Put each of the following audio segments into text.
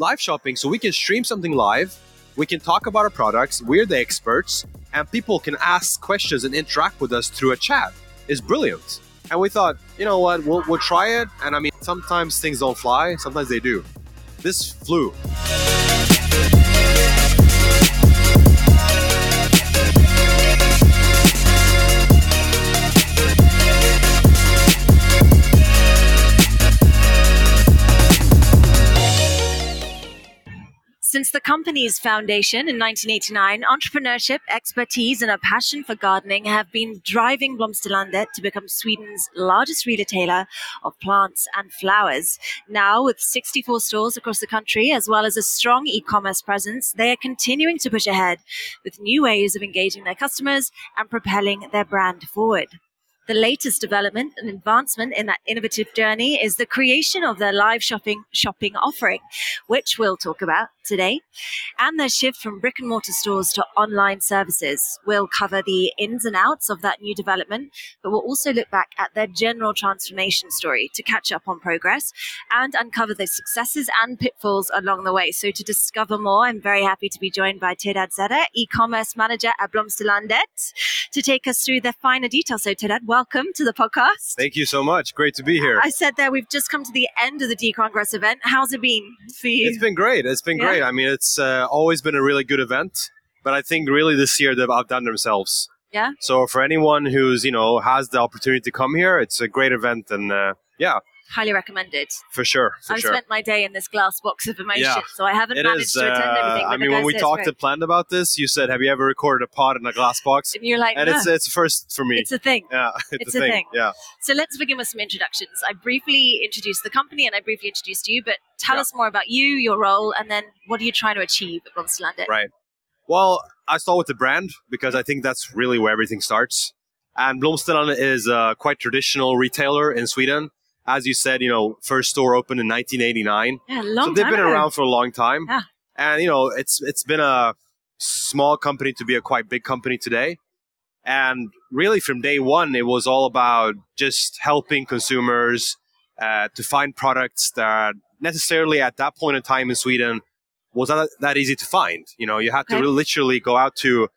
live shopping so we can stream something live. We can talk about our products. We're the experts, and people can ask questions and interact with us through a chat. It's brilliant. And we thought, you know what, we'll, we'll try it. And I mean, sometimes things don't fly, sometimes they do. This flew. Company's foundation in 1989, entrepreneurship, expertise, and a passion for gardening have been driving Blomsterlandet to become Sweden's largest retailer of plants and flowers. Now, with 64 stores across the country, as well as a strong e commerce presence, they are continuing to push ahead with new ways of engaging their customers and propelling their brand forward. The latest development and advancement in that innovative journey is the creation of their live shopping shopping offering, which we'll talk about today, and their shift from brick and mortar stores to online services. We'll cover the ins and outs of that new development, but we'll also look back at their general transformation story to catch up on progress and uncover the successes and pitfalls along the way. So to discover more, I'm very happy to be joined by Tedad Zeder, e-commerce manager at Blomsterlandet, to take us through the finer details. So Tedad, welcome to the podcast. Thank you so much. Great to be here. I said that we've just come to the end of the D-Congress event. How's it been for you? It's been great. It's been Yeah. great. I mean, it's uh, always been a really good event, but I think really this year they've outdone themselves. Yeah. So for anyone who's you know has the opportunity to come here, it's a great event, and uh, yeah, Highly recommended. for sure, for I've sure. spent my day in this glass box of emotion, Yeah. so I haven't It managed is. to attend uh, everything. I mean, when we talked and planned about this, you said, "Have you ever recorded a pod in a glass box?" and you're like, And no, it's it's first for me. it's a thing. yeah, it's, it's a thing. thing. Yeah. So let's begin with some introductions. I briefly introduced the company and I briefly introduced you, but tell Yeah. us more about you, your role, and then what are you trying to achieve at Blomsterlandet? Right. Well, I start with the brand because I think that's really where everything starts. And Blomsterland is a quite traditional retailer in Sweden. As you said, you know, first store opened in 1989. Yeah, long so they've time been ago. around for a long time. Yeah. And you know, it's it's been a small company to be a quite big company today. And really, from day one, it was all about just helping consumers uh, to find products that necessarily at that point in time in Sweden was not that easy to find. You know, you had to Okay. really literally go out to,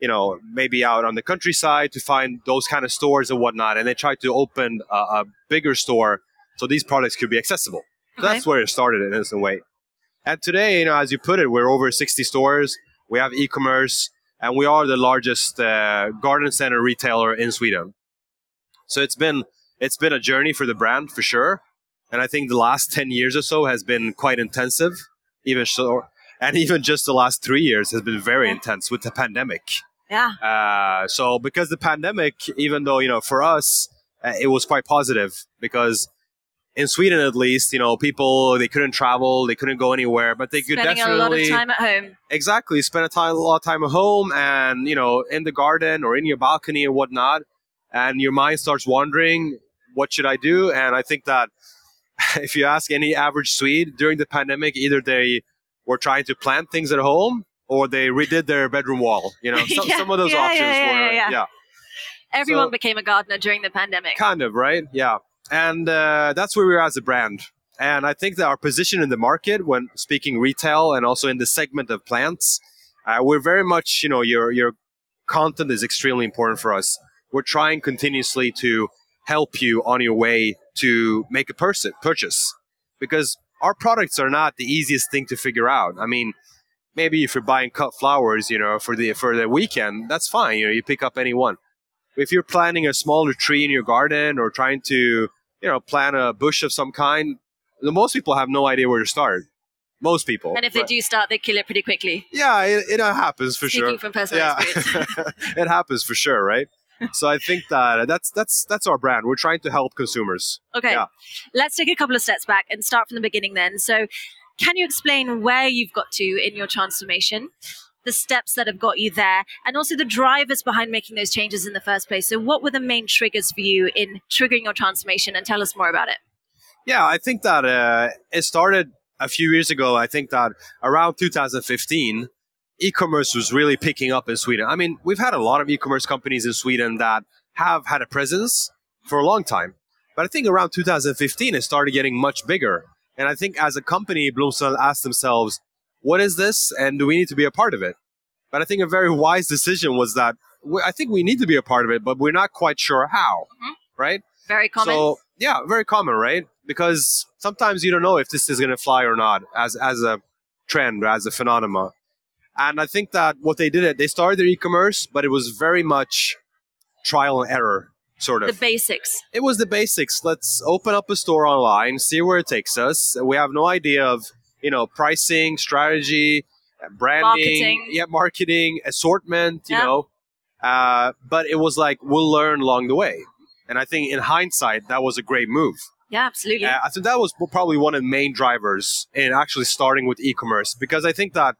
you know, maybe out on the countryside to find those kind of stores and whatnot. And they tried to open a, a bigger store so these products could be accessible. So Okay. That's where it started in some way. And today, you know, as you put it, we're over 60 stores. We have e-commerce, and we are the largest uh, garden center retailer in Sweden. So it's been it's been a journey for the brand for sure, and I think the last 10 years or so has been quite intensive. Even so, and even just the last three years has been very intense with the pandemic. Yeah, Uh, so because the pandemic, even though you know for us uh, it was quite positive because in Sweden at least, you know, people they couldn't travel, they couldn't go anywhere, but they could spending a definitely lot of time at home. exactly spend a time a lot of time at home and you know in the garden or in your balcony and whatnot, and your mind starts wandering, what should I do? And I think that if you ask any average Swede during the pandemic, either they were trying to plant things at home or they redid their bedroom wall. You know, some, Yeah, some of those yeah, options yeah, yeah, were yeah. yeah. Everyone So- became a gardener during the pandemic. kind of right? Yeah. And uh, that's where we're as a brand. And i think that our position in the market when speaking retail and also in the segment of plants uh, we're very much you know your your content is extremely important for us. We're trying continuously to help you on your way to make a person purchase because our products are not the easiest thing to figure out. I mean maybe if you're buying cut flowers you know for the for the weekend that's fine you know you pick up any one if you're planting a smaller tree in your garden or trying to you know plant a bush of some kind the most people have no idea where to start most people And if they But- do start, they kill it pretty quickly. yeah it, it happens for Speaking sure from personal yeah experience. it happens for sure right so i think that that's that's that's our brand we're trying to help consumers Okay, Yeah. let's take a couple of steps back and start from the beginning then. So, can you explain where you've got to in your transformation, the steps that have got you there, and also the drivers behind making those changes in the first place? So, what were the main triggers for you in triggering your transformation? And tell us more about it. Yeah, I think that uh, it started a few years ago. I think that around 2015, e-commerce was really picking up in Sweden. I mean, we've had a lot of e-commerce companies in Sweden that have had a presence for a long time, but I think around 2015 it started getting much bigger. And I think as a company, Blomsterland asked themselves, what is this? And do we need to be a part of it? But I think a very wise decision was that we, I think we need to be a part of it, but we're not quite sure how, Mhm. right? Very common. So yeah, very common, right? Because sometimes you don't know if this is going to fly or not as as a trend, or as a phenomenon. And I think that what they did, it they started their e-commerce, but it was very much trial and error, sort of. the basics. it was the basics. Let's open up a store online, see where it takes us. We have no idea of you know pricing, strategy, branding, Marketing. yeah, marketing, assortment. You Yeah. know, uh, but it was like we'll learn along the way. And I think in hindsight, that was a great move. Yeah, absolutely. Uh, I think that was probably one of the main drivers in actually starting with e-commerce because I think that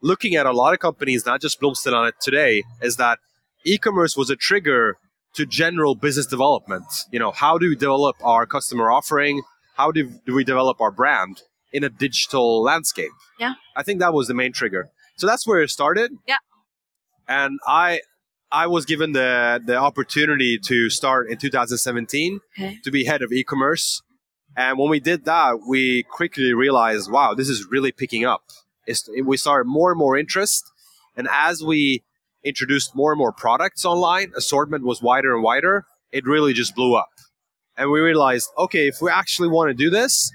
looking at a lot of companies, not just Blomsterlandet today, is that e-commerce was a trigger to general business development. You know, how do we develop our customer offering? How do, do we develop our brand in a digital landscape? Yeah. I think that was the main trigger. So that's where it started. Yeah. And I I was given the the opportunity to start in 2017 okay. to be head of e-commerce. And when we did that, we quickly realized, wow, this is really picking up. It's, we started more and more interest. And as we introduced more and more products online, assortment was wider and wider. It really just blew up. And we realized, okay, if we actually want to do this,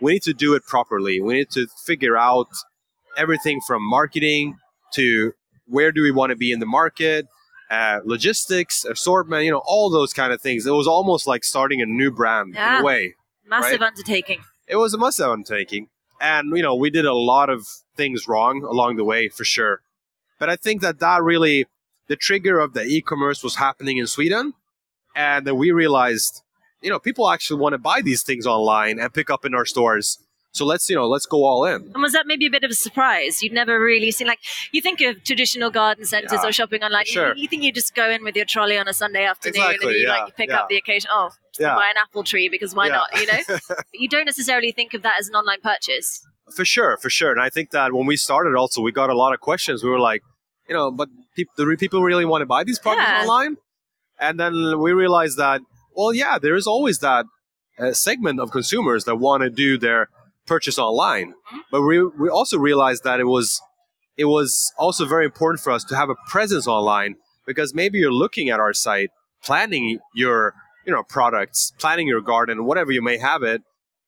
we need to do it properly. We need to figure out everything from marketing to where do we want to be in the market, uh, logistics, assortment, you know, all those kind of things. It was almost like starting a new brand in a way. Massive Right. undertaking. It was a massive undertaking. And, you know, we did a lot of things wrong along the way for sure. But I think that that really, the trigger of the e commerce was happening in Sweden. And then we realized, you know, people actually want to buy these things online and pick up in our stores. So let's, you know, let's go all in. And was that maybe a bit of a surprise? You'd never really seen, like, you think of traditional garden centers Yeah, or shopping online. you- sure. You, think you just go in with your trolley on a Sunday afternoon Exactly, and you yeah, like pick yeah. up the occasion. Oh, Yeah. buy an apple tree because why not? You know, but you don't necessarily think of that as an online purchase. For sure, for sure. And I think that when we started, also, we got a lot of questions. We were like, you know, but peop do people really want to buy these products Yeah. online? And then we realized that, well, yeah, there is always that uh, segment of consumers that want to do their purchase online. Mhm. But we, we also realized that it was it was also very important for us to have a presence online because maybe you're looking at our site, planning your you know products, planning your garden, whatever you may have it,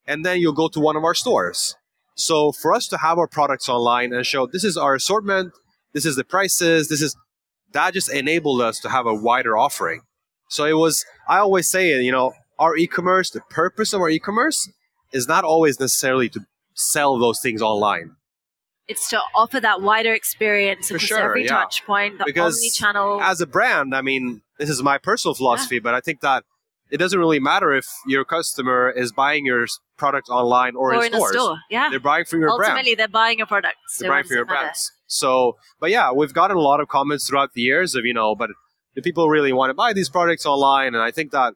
and then you'll go to one of our stores. So for us to have our products online and show this is our assortment, this is the prices, this is that just enabled us to have a wider offering. So it was I always say it, you know, our e-commerce, the purpose of our e-commerce is not always necessarily to sell those things online. It's to offer that wider experience For across sure, every yeah. touch point, the Because omni-channel. As a brand, I mean, this is my personal philosophy, but I think that it doesn't really matter if your customer is buying your product online or, or in, in a stores. store, yeah. They're buying from your brand. Ultimately, they're buying your product. They're what buying from your brands. So, but yeah, we've gotten a lot of comments throughout the years of, you know, but do people really want to buy these products online? And I think that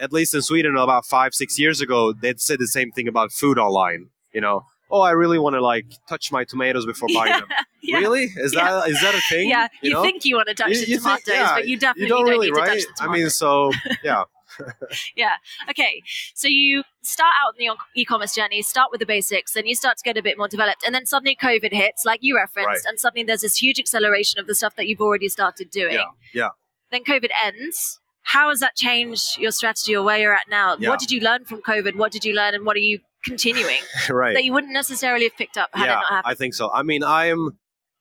at least in Sweden about five, six years ago, they'd said the same thing about food online. You know, oh, I really want to like touch my tomatoes before buying them. Yeah. Really? Is Yeah. that is that a thing? Yeah, you, know? think you want to touch You- the you think- tomatoes, yeah, but you definitely you don't, don't, really, need to touch the tomatoes. I mean, so yeah. yeah, Okay, so you start out in the e-commerce journey, start with the basics, then you start to get a bit more developed, and then suddenly COVID hits, like you referenced, Right. and suddenly there's this huge acceleration of the stuff that you've already started doing. yeah, yeah. Then COVID ends. How has that changed your strategy or where you're at now? Yeah. What did you learn from COVID? What did you learn, and what are you continuing right. that you wouldn't necessarily have picked up had it not happened? I think so. I mean, I'm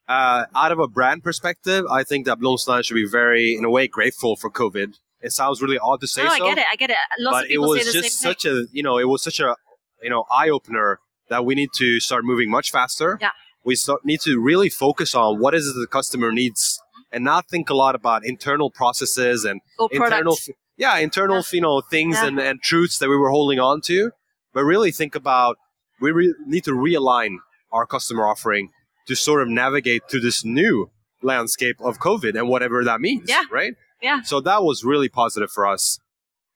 uh, out of a brand perspective. I think that Blomsterland should be very, in a way, grateful for COVID. It sounds really odd to say no, so, I get it. I get it. Lots but of it was say the just same thing. such a, you know, it was such a, you know, eye opener that we need to start moving much faster. Yeah. We start, need to really focus on what is it the customer needs, and not think a lot about internal processes and or internal yeah internal Yeah. you know things Yeah. and, and truths that we were holding on to but really think about we re- need to realign our customer offering to sort of navigate to this new landscape of covid and whatever that means Yeah. right Yeah. so that was really positive for us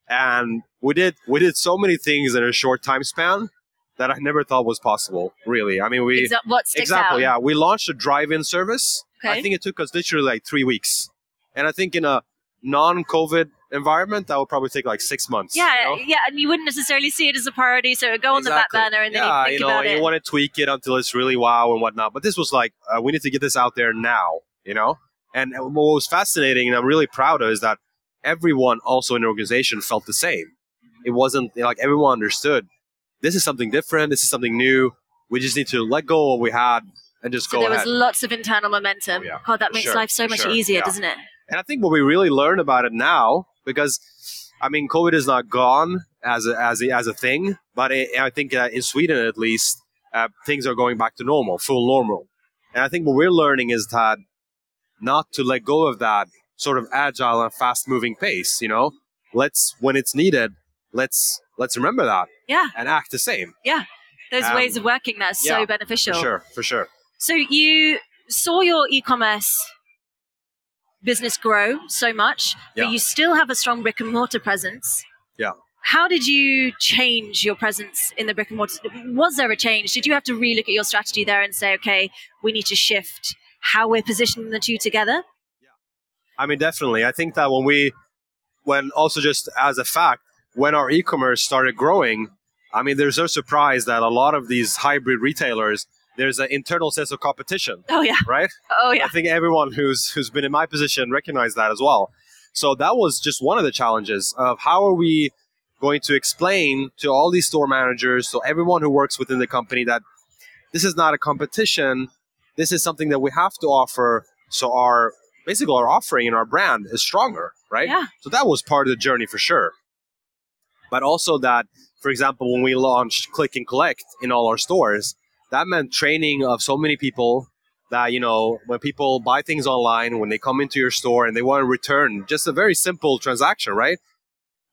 and we did we did so many things in a short time span that i never thought was possible really i mean we Exa- what sticks Exactly. out? Yeah, we launched a drive-in service. Okay. I think it took us literally like three weeks, and I think in a non-COVID environment, that would probably take like six months. Yeah, you know? yeah, and you wouldn't necessarily see it as a priority, so it would go on the back Exactly. burner and then yeah, you think you know, you want to tweak it until it's really wow and whatnot. But this was like, uh, we need to get this out there now, you know. And what was fascinating, and I'm really proud of, is that everyone also in the organization felt the same. It wasn't like everyone understood. This is something different. This is something new. We just need to let go of what we had and just so go there ahead. was lots of internal momentum. Oh, yeah. God, that makes sure, life so much sure, easier, yeah. doesn't it? And I think what we really learn about it now, because I mean, COVID is not gone as a, as a, as a thing, but it, I think in Sweden at least, uh, things are going back to normal, full normal. And I think what we're learning is that not to let go of that sort of agile and fast moving pace. You know, let's when it's needed, let's let's remember that Yeah, and act the same. Yeah. Those Um, ways of working that are so yeah, beneficial. For sure, for sure. So you saw your e-commerce business grow so much, Yeah. but you still have a strong brick and mortar presence. Yeah. How did you change your presence in the brick and mortar? Was there a change? Did you have to relook at your strategy there and say, okay, we need to shift how we're positioning the two together? Yeah. I mean, definitely. I think that when we, when also just as a fact, when our e-commerce started growing, I mean, there's no surprise that a lot of these hybrid retailers, there's an internal sense of competition, Oh yeah, right? oh yeah. I think everyone who's who's been in my position recognized that as well. So that was just one of the challenges of how are we going to explain to all these store managers, so everyone who works within the company that this is not a competition. This is something that we have to offer. So our basically our offering and our brand is stronger, right? Yeah. So that was part of the journey for sure. But also that, for example, when we launched Click and Collect in all our stores, that meant training of so many people that you know when people buy things online when they come into your store and they want to return just a very simple transaction right?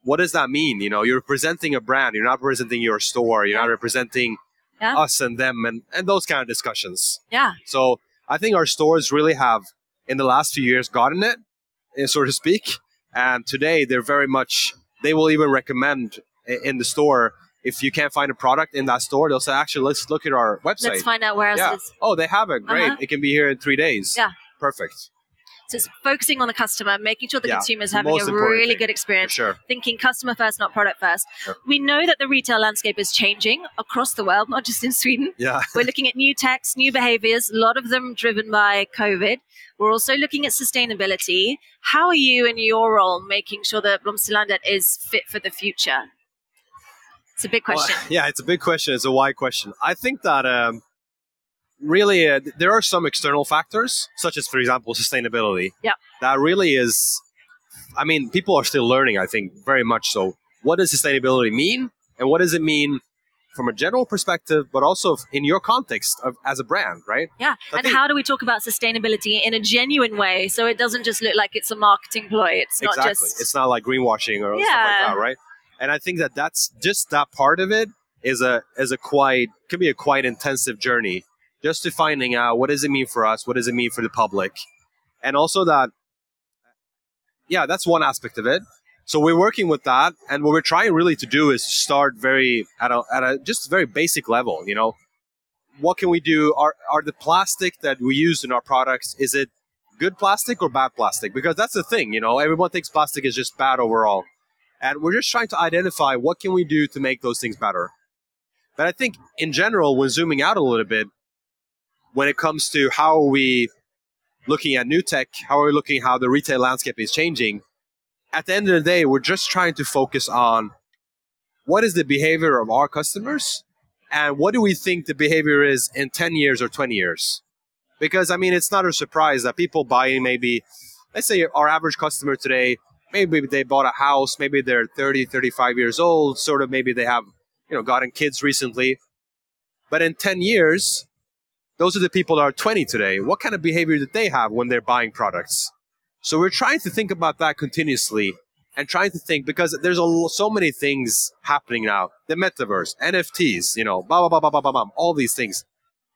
What does that mean? You know you're representing a brand. You're not representing your store. You're not representing Yeah. us and them and, and those kind of discussions. Yeah. so i think our stores really have in the last few years gotten it eh, so to speak. And today they're very much they will even recommend in the store if you can't find a product in that store they'll say actually let's look at our website Let's find out where else yeah. it is. Oh, they have it. Great. Uh-huh. It can be here in three days. Yeah. Perfect. So it's focusing on the customer, making sure the Yeah, consumer's the having a really thing, good experience. sure. thinking customer first, not product first. Sure. We know that the retail landscape is changing across the world, not just in Sweden. Yeah. We're looking at new techs, new behaviors, a lot of them driven by COVID. We're also looking at sustainability. How are you in your role making sure that Blomsterlandet is fit for the future? It's a big Well, question. yeah, it's a big question. It's a wide question. I think that um, really uh, there are some external factors, such as, for example, sustainability. Yeah. That really is. I mean, people are still learning. I think very much so. What does sustainability mean, and what does it mean from a general perspective, but also in your context of, as a brand, right? Yeah. I and how do we talk about sustainability in a genuine way so it doesn't just look like it's a marketing ploy? It's not exactly. just. It's not like greenwashing or stuff like that, right? And I think that that's just that part of it is a is a quite can be a quite intensive journey just to finding out what does it mean for us, what does it mean for the public, and also that yeah, that's one aspect of it. So we're working with that, and what we're trying really to do is start very at a at a just very basic level. You know, what can we do? Are are the plastic that we use in our products is it good plastic or bad plastic? Because that's the thing. You know, everyone thinks plastic is just bad overall, and we're just trying to identify what can we do to make those things better. But I think in general, when zooming out a little bit, when it comes to how are we looking at new tech, how are we looking how the retail landscape is changing, at the end of the day, we're just trying to focus on what is the behavior of our customers and what do we think the behavior is in 10 years or 20 years. Because, I mean, it's not a surprise that people buying maybe, let's say our average customer today, maybe they bought a house, maybe they're 30, 35 years old, sort of maybe they have, you know, gotten kids recently. But in 10 years, those are the people that are 20 today. What kind of behavior did they have when they're buying products? So we're trying to think about that continuously and trying to think because there's a, so many things happening now. The metaverse, NFTs, you know, blah, blah, blah, blah, blah, blah, blah, all these things.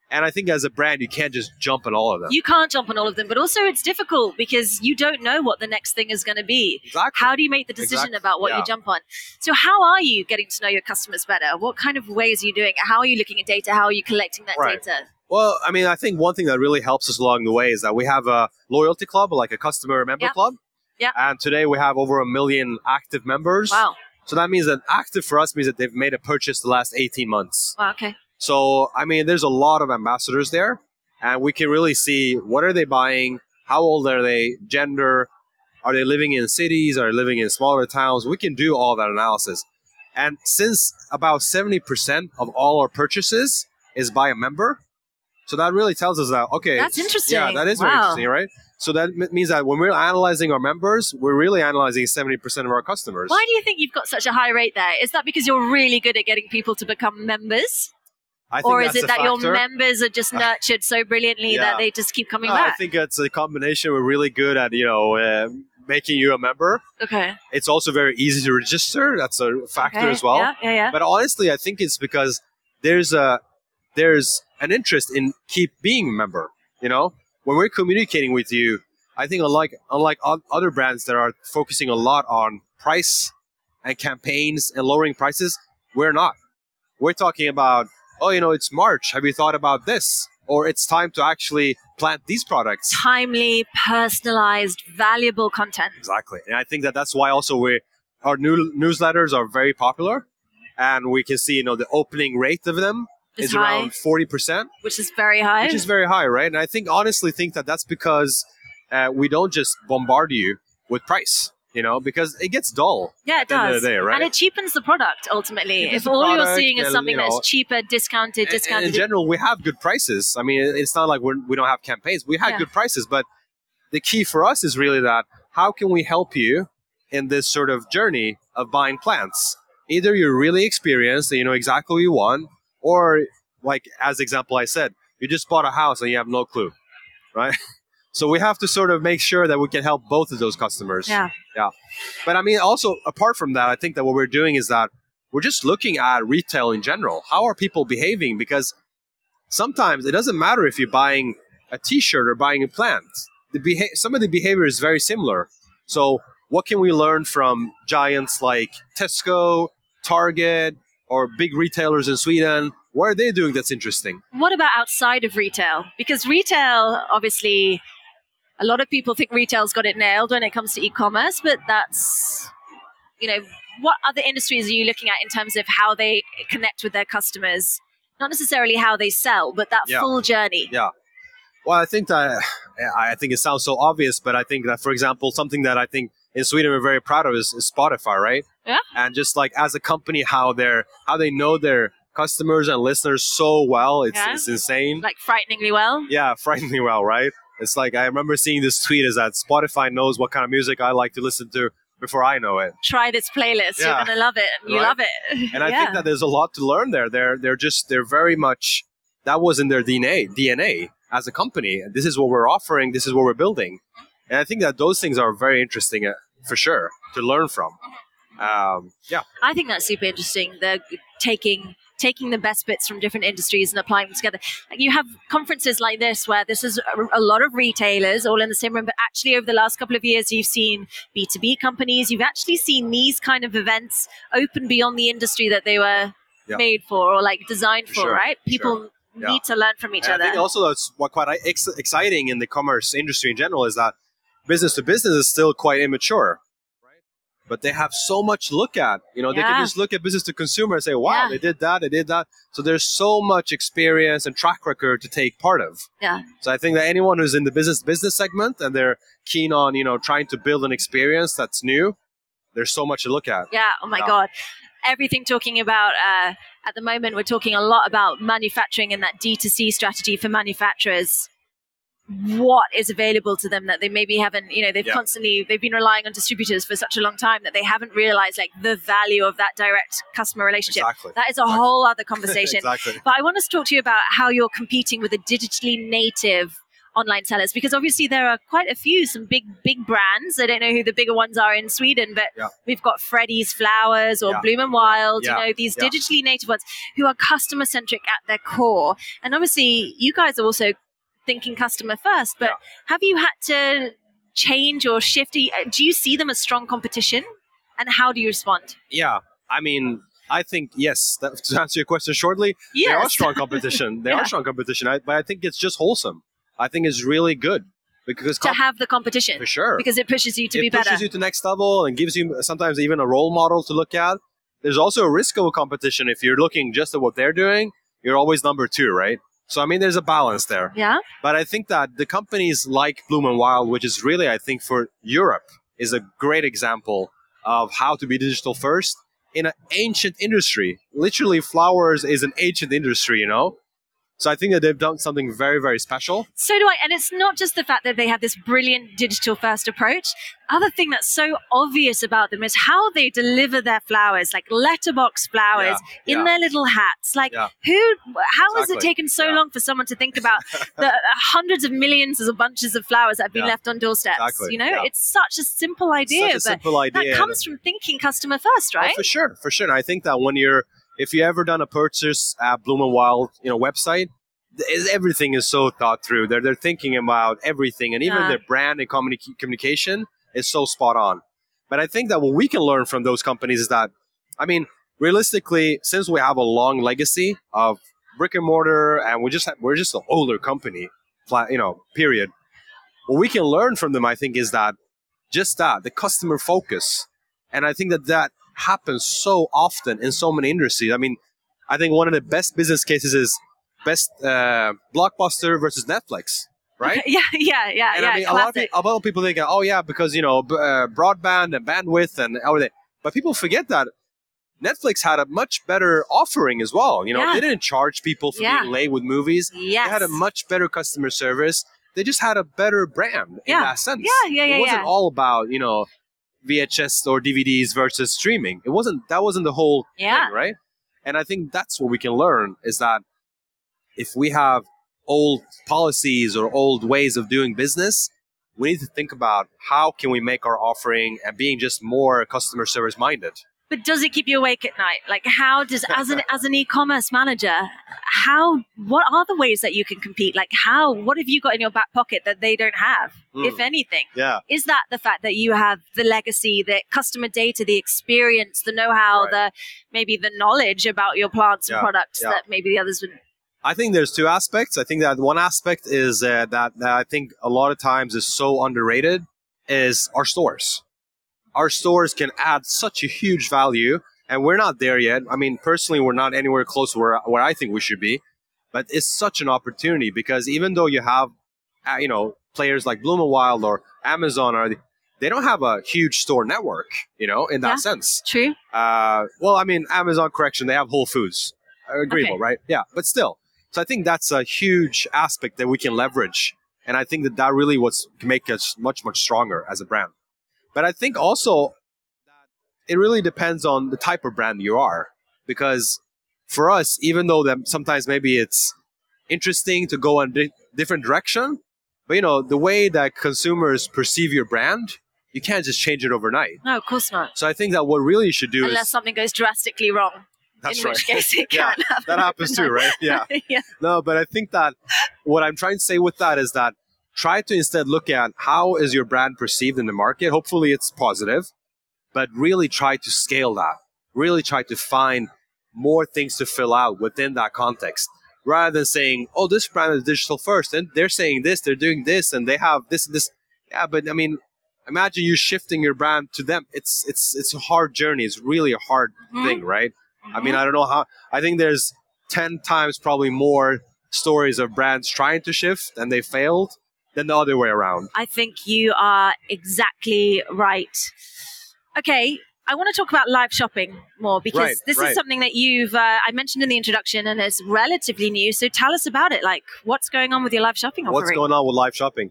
And I think as a brand, you can't just jump on all of them. You can't jump on all of them, but also it's difficult because you don't know what the next thing is going to be. exactly. How do you make the decision Exact- about what yeah. you jump on? So, how are you getting to know your customers better? What kind of ways are you doing? it? How are you looking at data? How are you collecting that Right. data? Well, I mean, I think one thing that really helps us along the way is that we have a loyalty club, like a customer member Yeah. club. Yeah. And today we have over a million active members. Wow. So that means that active for us means that they've made a purchase the last 18 months. Wow. Okay. So, I mean, there's a lot of ambassadors there, and we can really see what are they buying, how old are they, gender, are they living in cities, are they living in smaller towns? We can do all that analysis. And since about 70% of all our purchases is by a member, so that really tells us that, okay. That's interesting. Yeah, that is very interesting, right? So that m- means that when we're analyzing our members, we're really analyzing 70% of our customers. Why do you think you've got such a high rate there? Is that because you're really good at getting people to become members? I think Or is it that your members are just nurtured so brilliantly Yeah. that they just keep coming No, I think it's a combination. We're really good at you know uh, making you a member. okay. It's also very easy to register. That's a factor okay. as well. Yeah, yeah, yeah. But honestly, I think it's because there's a there's an interest in keep being a member. You know, when we're communicating with you, I think unlike unlike other brands that are focusing a lot on price and campaigns and lowering prices, we're not. We're talking about oh, you know, it's March. Have you thought about this? Or it's time to actually plant these products. Timely, personalized, valuable content. Exactly, and I think that that's why also we our new newsletters are very popular, and we can see you know the opening rate of them Is is high. around forty percent, Which is very high. which is very high, right? And I think honestly think that that's because uh, we don't just bombard you with price, you know, because it gets dull. yeah, it the end of does. day, right? And it cheapens the product ultimately. Cheapens If all you're seeing is something you know, that's cheaper, discounted, discounted. in general, we have good prices. I mean, it's not like we're, we don't have campaigns. We had Yeah. good prices, but the key for us is really that how can we help you in this sort of journey of buying plants? Either you're really experienced and you know exactly what you want, or like as example I said, you just bought a house and you have no clue, right? So we have to sort of make sure that we can help both of those customers. yeah. Yeah. But I mean, also apart from that, I think that what we're doing is that we're just looking at retail in general. How are people behaving? Because sometimes it doesn't matter if you're buying a T-shirt or buying a plant. The beha- some of the behavior is very similar. So what can we learn from giants like Tesco, Target, or big retailers in Sweden? What are they doing that's interesting? What about outside of retail? Because retail, obviously, a lot of people think retail's got it nailed when it comes to e-commerce, but that's, you know, what other industries are you looking at in terms of how they connect with their customers? Not necessarily how they sell, but that Yeah. full journey. Yeah. Well, I think that I think it sounds so obvious, but I think that, for example, something that I think in Sweden we're very proud of is, is Spotify, right? Yeah. And just like as a company, how they're how they know their customers and listeners so well, it's Yeah. it's insane. Like frighteningly well. yeah, frighteningly well, right? It's like I remember seeing this tweet is that Spotify knows what kind of music I like to listen to before I know it. Try this playlist. Yeah. You're gonna love it. You Right. love it. And I yeah. think that there's a lot to learn there. They're they're just they're very much that was in their DNA DNA as a company. This is what we're offering. This is what we're building. And I think that those things are very interesting uh, for sure to learn from. Um, yeah, I think that's super interesting. They're taking taking the best bits from different industries and applying them together. You have conferences like this where this is a, a lot of retailers all in the same room, but actually over the last couple of years, you've seen B two B companies. You've actually seen these kind of events open beyond the industry that they were Yeah. made for or like designed for. Sure, right? People Yeah. need to learn from each And I other. think also that's what quite ex- exciting in the commerce industry in general is that business to business is still quite immature. But they have so much look at. You know, they can just look at business to consumer and say, "Wow, Yeah. they did that, they did that." So there's so much experience and track record to take part of. Yeah. So I think that anyone who's in the business business segment and they're keen on you know trying to build an experience that's new, there's so much to look at. Yeah. Oh my Yeah. God. Everything talking about uh, at the moment, we're talking a lot about manufacturing and that D2C strategy for manufacturers. What is available to them that they maybe haven't, you know, they've Yeah. constantly, they've been relying on distributors for such a long time that they haven't realized like the value of that direct customer relationship. Exactly. That is a Exactly. whole other conversation. exactly. But I want to talk to you about how you're competing with the digitally native online sellers because obviously there are quite a few, some big, big brands. I don't know who the bigger ones are in Sweden, but Yeah. we've got Freddy's Flowers or Yeah. Bloom and Wild, Yeah. you know, these digitally native ones who are customer centric at their core. And obviously you guys are also thinking customer first, but Yeah. have you had to change or shift? Uh, do you- see them as strong competition? And how do you respond? Yeah, I mean, I think yes. That, to answer your question shortly, they are strong competition. They Yeah. are strong competition, I, but I think it's just wholesome. I think it's really good. because to comp- have the competition for sure because it pushes you to it be better. It pushes you to next level and gives you sometimes even a role model to look at. There's also a risk of a competition if you're looking just at what they're doing. You're always number two, right? So I mean, there's a balance there. yeah. But I think that the companies like Bloom and Wild, which is really, I think, for Europe, is a great example of how to be digital first in an ancient industry. Literally, flowers is an ancient industry, you know? So I think that they've done something very, very special. So do I. And it's not just the fact that they have this brilliant digital first approach. Other thing that's so obvious about them is how they deliver their flowers, like letterbox flowers in yeah. their little hats. Like Yeah. who, how has it taken so long for someone to think about the hundreds of millions of bunches of flowers that have been left on doorsteps? Exactly. You know, it's such a simple idea, Such a but simple idea. that comes from thinking customer first, Oh, right? for sure, for sure. And I think that when you're, if you ever done a purchase at Bloom and Wild, you know, website, is- everything is so thought through. They're they're thinking about everything, and even Yeah. their brand and communi- communication is so spot on. But I think that what we can learn from those companies is that, I mean, realistically, since we have a long legacy of brick and mortar, and we just have, we're just an older company, flat, you know, period. What we can learn from them, I think, is that just that the customer focus, and I think that that happens so often in so many industries. I mean, I think one of the best business cases is best uh, blockbuster versus Netflix, right? yeah, yeah, yeah, And yeah. I mean, a lot, pe- a lot of people think, oh yeah, because you know, b- uh, broadband and bandwidth and everything. But people forget that Netflix had a much better offering as well. You know, Yeah. they didn't charge people for Yeah. being late with movies. yes. They had a much better customer service. They just had a better brand in Yeah. that sense. Yeah, yeah, yeah, It wasn't all about you know VHS or DVDs versus streaming. It wasn't. That wasn't the whole Yeah. thing, right? And I think that's what we can learn is that if we have old policies or old ways of doing business, we need to think about how can we make our offering and being just more customer service minded. But does it keep you awake at night? Like, how does as an as an e-commerce manager, how what are the ways that you can compete? Like, how what have you got in your back pocket that they don't have, Mm. if anything? Yeah, Is that the fact that you have the legacy, the customer data, the experience, the know-how, Right. the maybe the knowledge about your plants and products yeah. that maybe the others would? I think there's two aspects. I think that one aspect is uh, that, that I think a lot of times is so underrated is our stores. Our stores can add such a huge value, and we're not there yet. I mean, personally, we're not anywhere close where where I think we should be. But it's such an opportunity because even though you have, uh, you know, players like Bloom and Wild or Amazon, or they don't have a huge store network, you know, in that Yeah. sense. True. Uh, well, I mean, Amazon correction, they have Whole Foods. Agreeable, Okay. right? Yeah, but still. So I think that's a huge aspect that we can leverage, and I think that that really what's can make us much much stronger as a brand. But I think also it really depends on the type of brand you are, because for us, even though that sometimes maybe it's interesting to go in di- different direction, but you know the way that consumers perceive your brand, you can't just change it overnight. No, of course not. So I think that what really you should do Unless is something goes drastically wrong, that's in right. which case it Yeah, can happen. that happens too, right? Yeah. yeah. No, but I think that what I'm trying to say with that is that try to instead look at how is your brand perceived in the market. Hopefully it's positive, but really try to scale that. Really try to find more things to fill out within that context rather than saying, oh, this brand is digital first and they're saying this, they're doing this, and they have this and this. Yeah, but I mean, imagine you shifting your brand to them. It's it's it's a hard journey. It's really a hard Mhm. thing, right? I mean, I don't know how. I think there's ten times probably more stories of brands trying to shift and they failed than the other way around. I think you are exactly right. Okay, I want to talk about live shopping more because Right, this right. is something that you've uh, I mentioned in the introduction and it's relatively new. So tell us about it. Like, what's going on with your live shopping What's offering? going on with live shopping?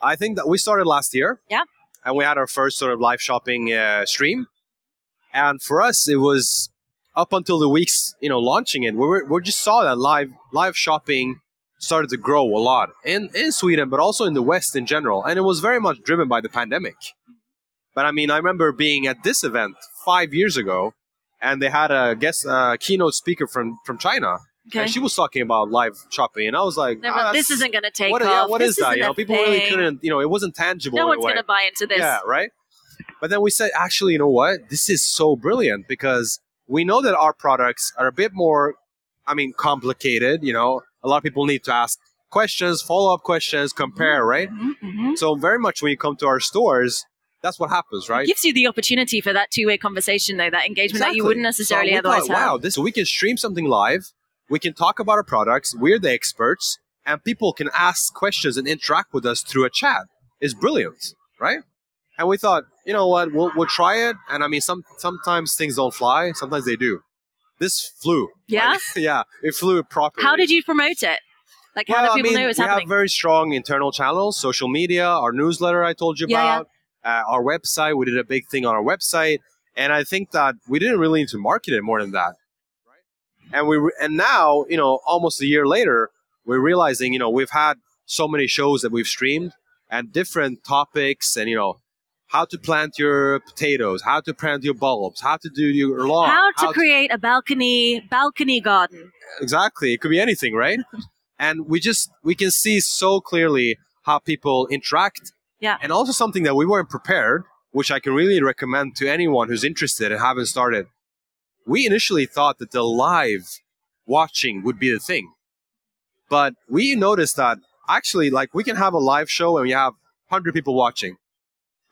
I think that we started last year. Yeah. And we had our first sort of live shopping uh, stream, and for us, it was up until the weeks, you know, launching it. We were, we just saw that live live shopping started to grow a lot in in Sweden, but also in the West in general, and it was very much driven by the pandemic. But I mean, I remember being at this event five years ago, and they had a guest uh, keynote speaker from from China, okay. and she was talking about live shopping, and I was like, No, "Ah, this isn't going to take what, off. yeah, what is that? You know, a people really couldn't. You know, it wasn't tangible. No one's going to buy into this. Yeah, right. But then we said, actually, you know what? This is so brilliant because we know that our products are a bit more, I mean, complicated. You know, a lot of people need to ask questions, follow up questions, compare, right? Mhm, mhm. So very much when you come to our stores, that's what happens, right? Gives you the opportunity for that two-way conversation, though, that engagement that you wouldn't necessarily So otherwise thought, have. Wow, this so we can stream something live. We can talk about our products. We're the experts, and people can ask questions and interact with us through a chat. It's brilliant, right? And we thought, you know what, we'll, we'll try it. And I mean, some sometimes things don't fly. Sometimes they do. This flew. Yeah? Like, yeah, it flew properly. How did you promote it? Like, how well, do people I mean, know it's we happening? We have very strong internal channels, social media, our newsletter I told you Yeah, yeah. about, Uh, our website. We did a big thing on our website, and I think that we didn't really need to market it more than that. Right? And we re- and now, you know, almost a year later, we're realizing, you know, we've had so many shows that we've streamed and different topics, and you know, how to plant your potatoes, how to plant your bulbs, how to do your lawn, how to create a balcony balcony garden. exactly. It could be anything right? And we just we can see so clearly how people interact. Yeah. and also something that we weren't prepared which i can really recommend to anyone who's interested and haven't started. We initially thought that the live watching would be the thing. But we noticed that actually like we can have a live show and we have 100 people watching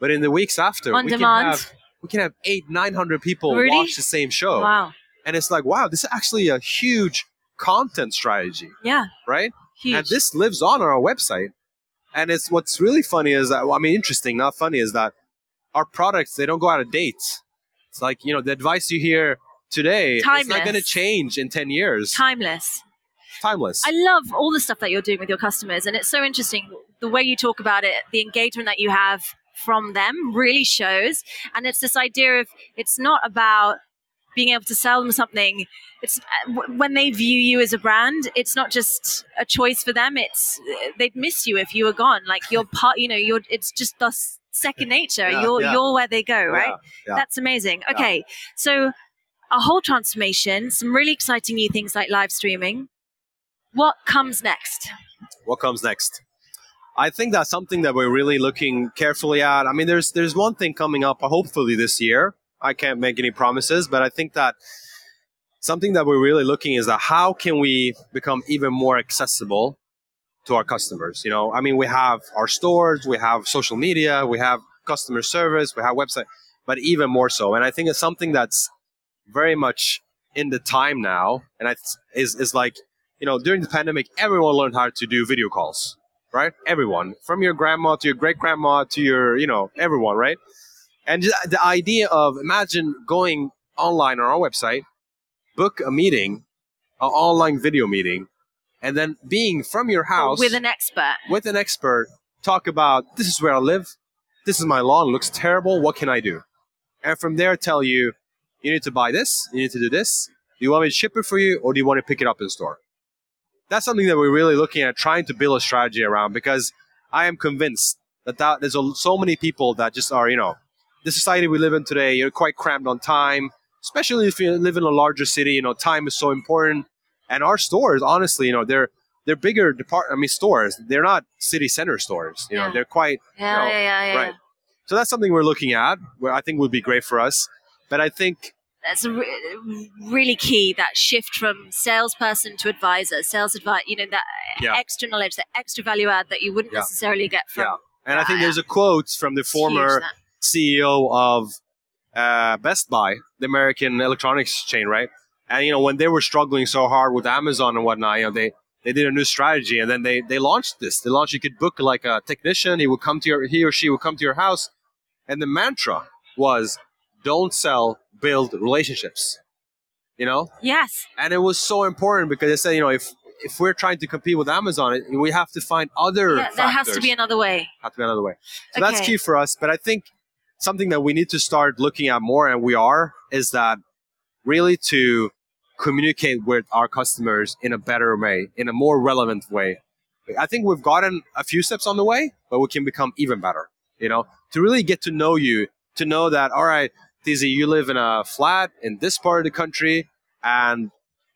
but in the weeks after On we demand? can have we can have eight 900 people Really? watch the same show Wow. and it's like wow this is actually a huge content strategy Yeah. right Huge. and this lives on our website and it's what's really funny is that well, i mean interesting not funny is that our products they don't go out of date it's like you know the advice you hear today it's not going to change in 10 years Timeless. timeless I love all the stuff that you're doing with your customers, and it's so interesting the way you talk about it, the engagement that you have from them really shows. And it's this idea of it's not about being able to sell them something. It's uh, when they view you as a brand, it's not just a choice for them. It's uh, they'd miss you if you were gone. Like you're part, you know, you're. It's just thus second nature. Yeah, you're yeah. you're where they go, right? yeah. That's amazing. Okay, so a whole transformation, some really exciting new things like live streaming. What comes next? what comes next i think that's something that we're really looking carefully at. I mean there's there's one thing coming up uh, hopefully this year. I can't make any promises but i think that something that we're really looking is that how can we become even more accessible to our customers? You know i mean we have our stores we have social media we have customer service we have website but even more so. And i think it's something that's very much in the time now. And it's is, is like you know during the pandemic everyone learned how to do video calls right everyone from your grandma to your great grandma to your you know everyone right and the idea of imagine going online on our website book a meeting an online video meeting and then being from your house With an expert. with an expert talk about this is where I live, this is my lawn, looks terrible, what can I do? And from there tell you, you need to buy this, you need to do this. Do you want me to ship it for you or do you want to pick it up in store? That's something that we're really looking at trying to build a strategy around because I am convinced that, that there's a, so many people that just are, you know, the society we live in today, you're quite crammed on time, especially if you live in a larger city, you know, time is so important. And our stores, honestly, you know, they're they're bigger depart I mean stores. They're not city center stores. You know, Yeah. they're quite Yeah, No, yeah, yeah, yeah. right. so that's something we're looking at where I think would be great for us. But I think That's a re- really key. That shift from salesperson to advisor, sales advice. You know that Yeah. extra knowledge, that extra value add that you wouldn't Yeah. necessarily get from. Yeah. and I think there's a quote from the huge, former. CEO of uh, Best Buy, the American electronics chain, right? And you know when they were struggling so hard with Amazon and whatnot, you know they they did a new strategy, and then they they launched this. They launched you could book like a technician. He would come to your he or she would come to your house, and the mantra was don't sell, build relationships. You know, Yes. and it was so important because they said you know if if we're trying to compete with Amazon, we have to find other. Yeah, there has to be another way. have to be another way. So that's key for us. But I think something that we need to start looking at more, and we are, is that really to communicate with our customers in a better way, in a more relevant way. I think we've gotten a few steps on the way, but we can become even better. You know, to really get to know you, to know that all right, Tizzy, you live in a flat in this part of the country, and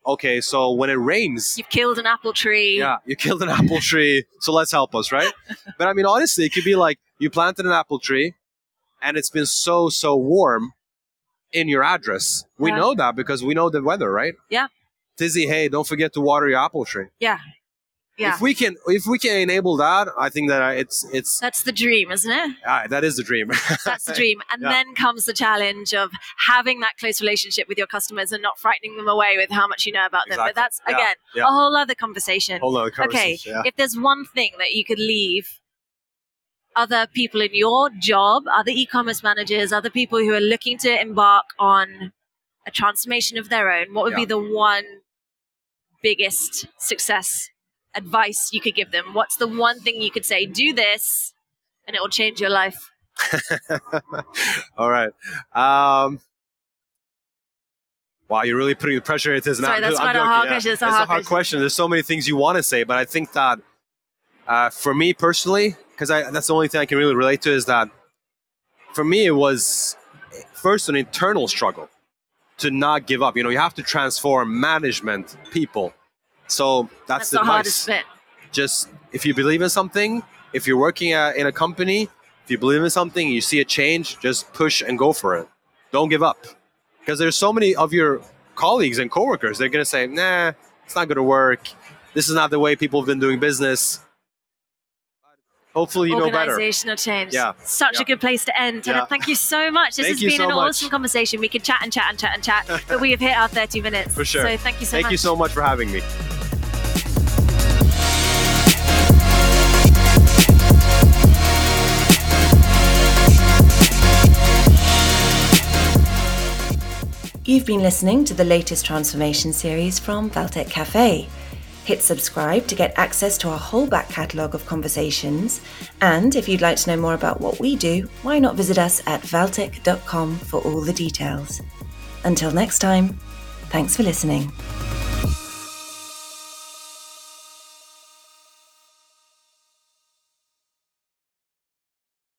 okay, so when it rains, You've killed an apple tree. yeah, you killed an apple tree, so let's help us, right? but I mean, honestly, it could be like you planted an apple tree and it's been so, so warm in your address. We Yeah. know that because we know the weather, right? Yeah. Tizzy, hey, don't forget to water your apple tree. Yeah. Yeah. if we can if we can enable that, I think that uh, it's it's That's the dream, isn't it? uh, that is the dream. That's the dream. And Yeah. then comes the challenge of having that close relationship with your customers and not frightening them away with how much you know about them. But that's, Yeah. again, Yeah. a whole other conversation. On, okay, conversation, yeah. if there's one thing that you could leave other people in your job, other e commerce managers, other people who are looking to embark on a transformation of their own, what would be the one biggest success advice you could give them? What's the one thing you could say, do this, and it will change your life? All right. Um, wow, you're really putting the pressure into this now. Sorry, I'm that's I'm quite a hard yeah. question, it's a It's hard a hard question. question. There's so many things you want to say, but I think that uh, for me personally, because that's the only thing I can really relate to, is that for me it was first an internal struggle to not give up. You know, you have to transform management, people. So That's that's, the advice hardest bit. just if you believe in something, if you're working at, in a company, if you believe in something, you see a change, just push and go for it. Don't give up. Because there's so many of your colleagues and coworkers, they're going to say, nah, it's not going to work. This is not the way people have been doing business. Hopefully, you know better. Organizational change. Yeah. Such Yeah. a good place to end. Yeah. Thank you so much. This Thank has been so an much. awesome conversation. We could chat and chat and chat and chat, but we have hit our 30 minutes. For sure. So thank you so Thank much. Thank you so much for having me. You've been listening to the latest transformation series from Valtech Cafe. Hit subscribe to get access to our whole back catalogue of conversations. And if you'd like to know more about what we do, why not visit us at valtech.com for all the details. Until next time, thanks for listening.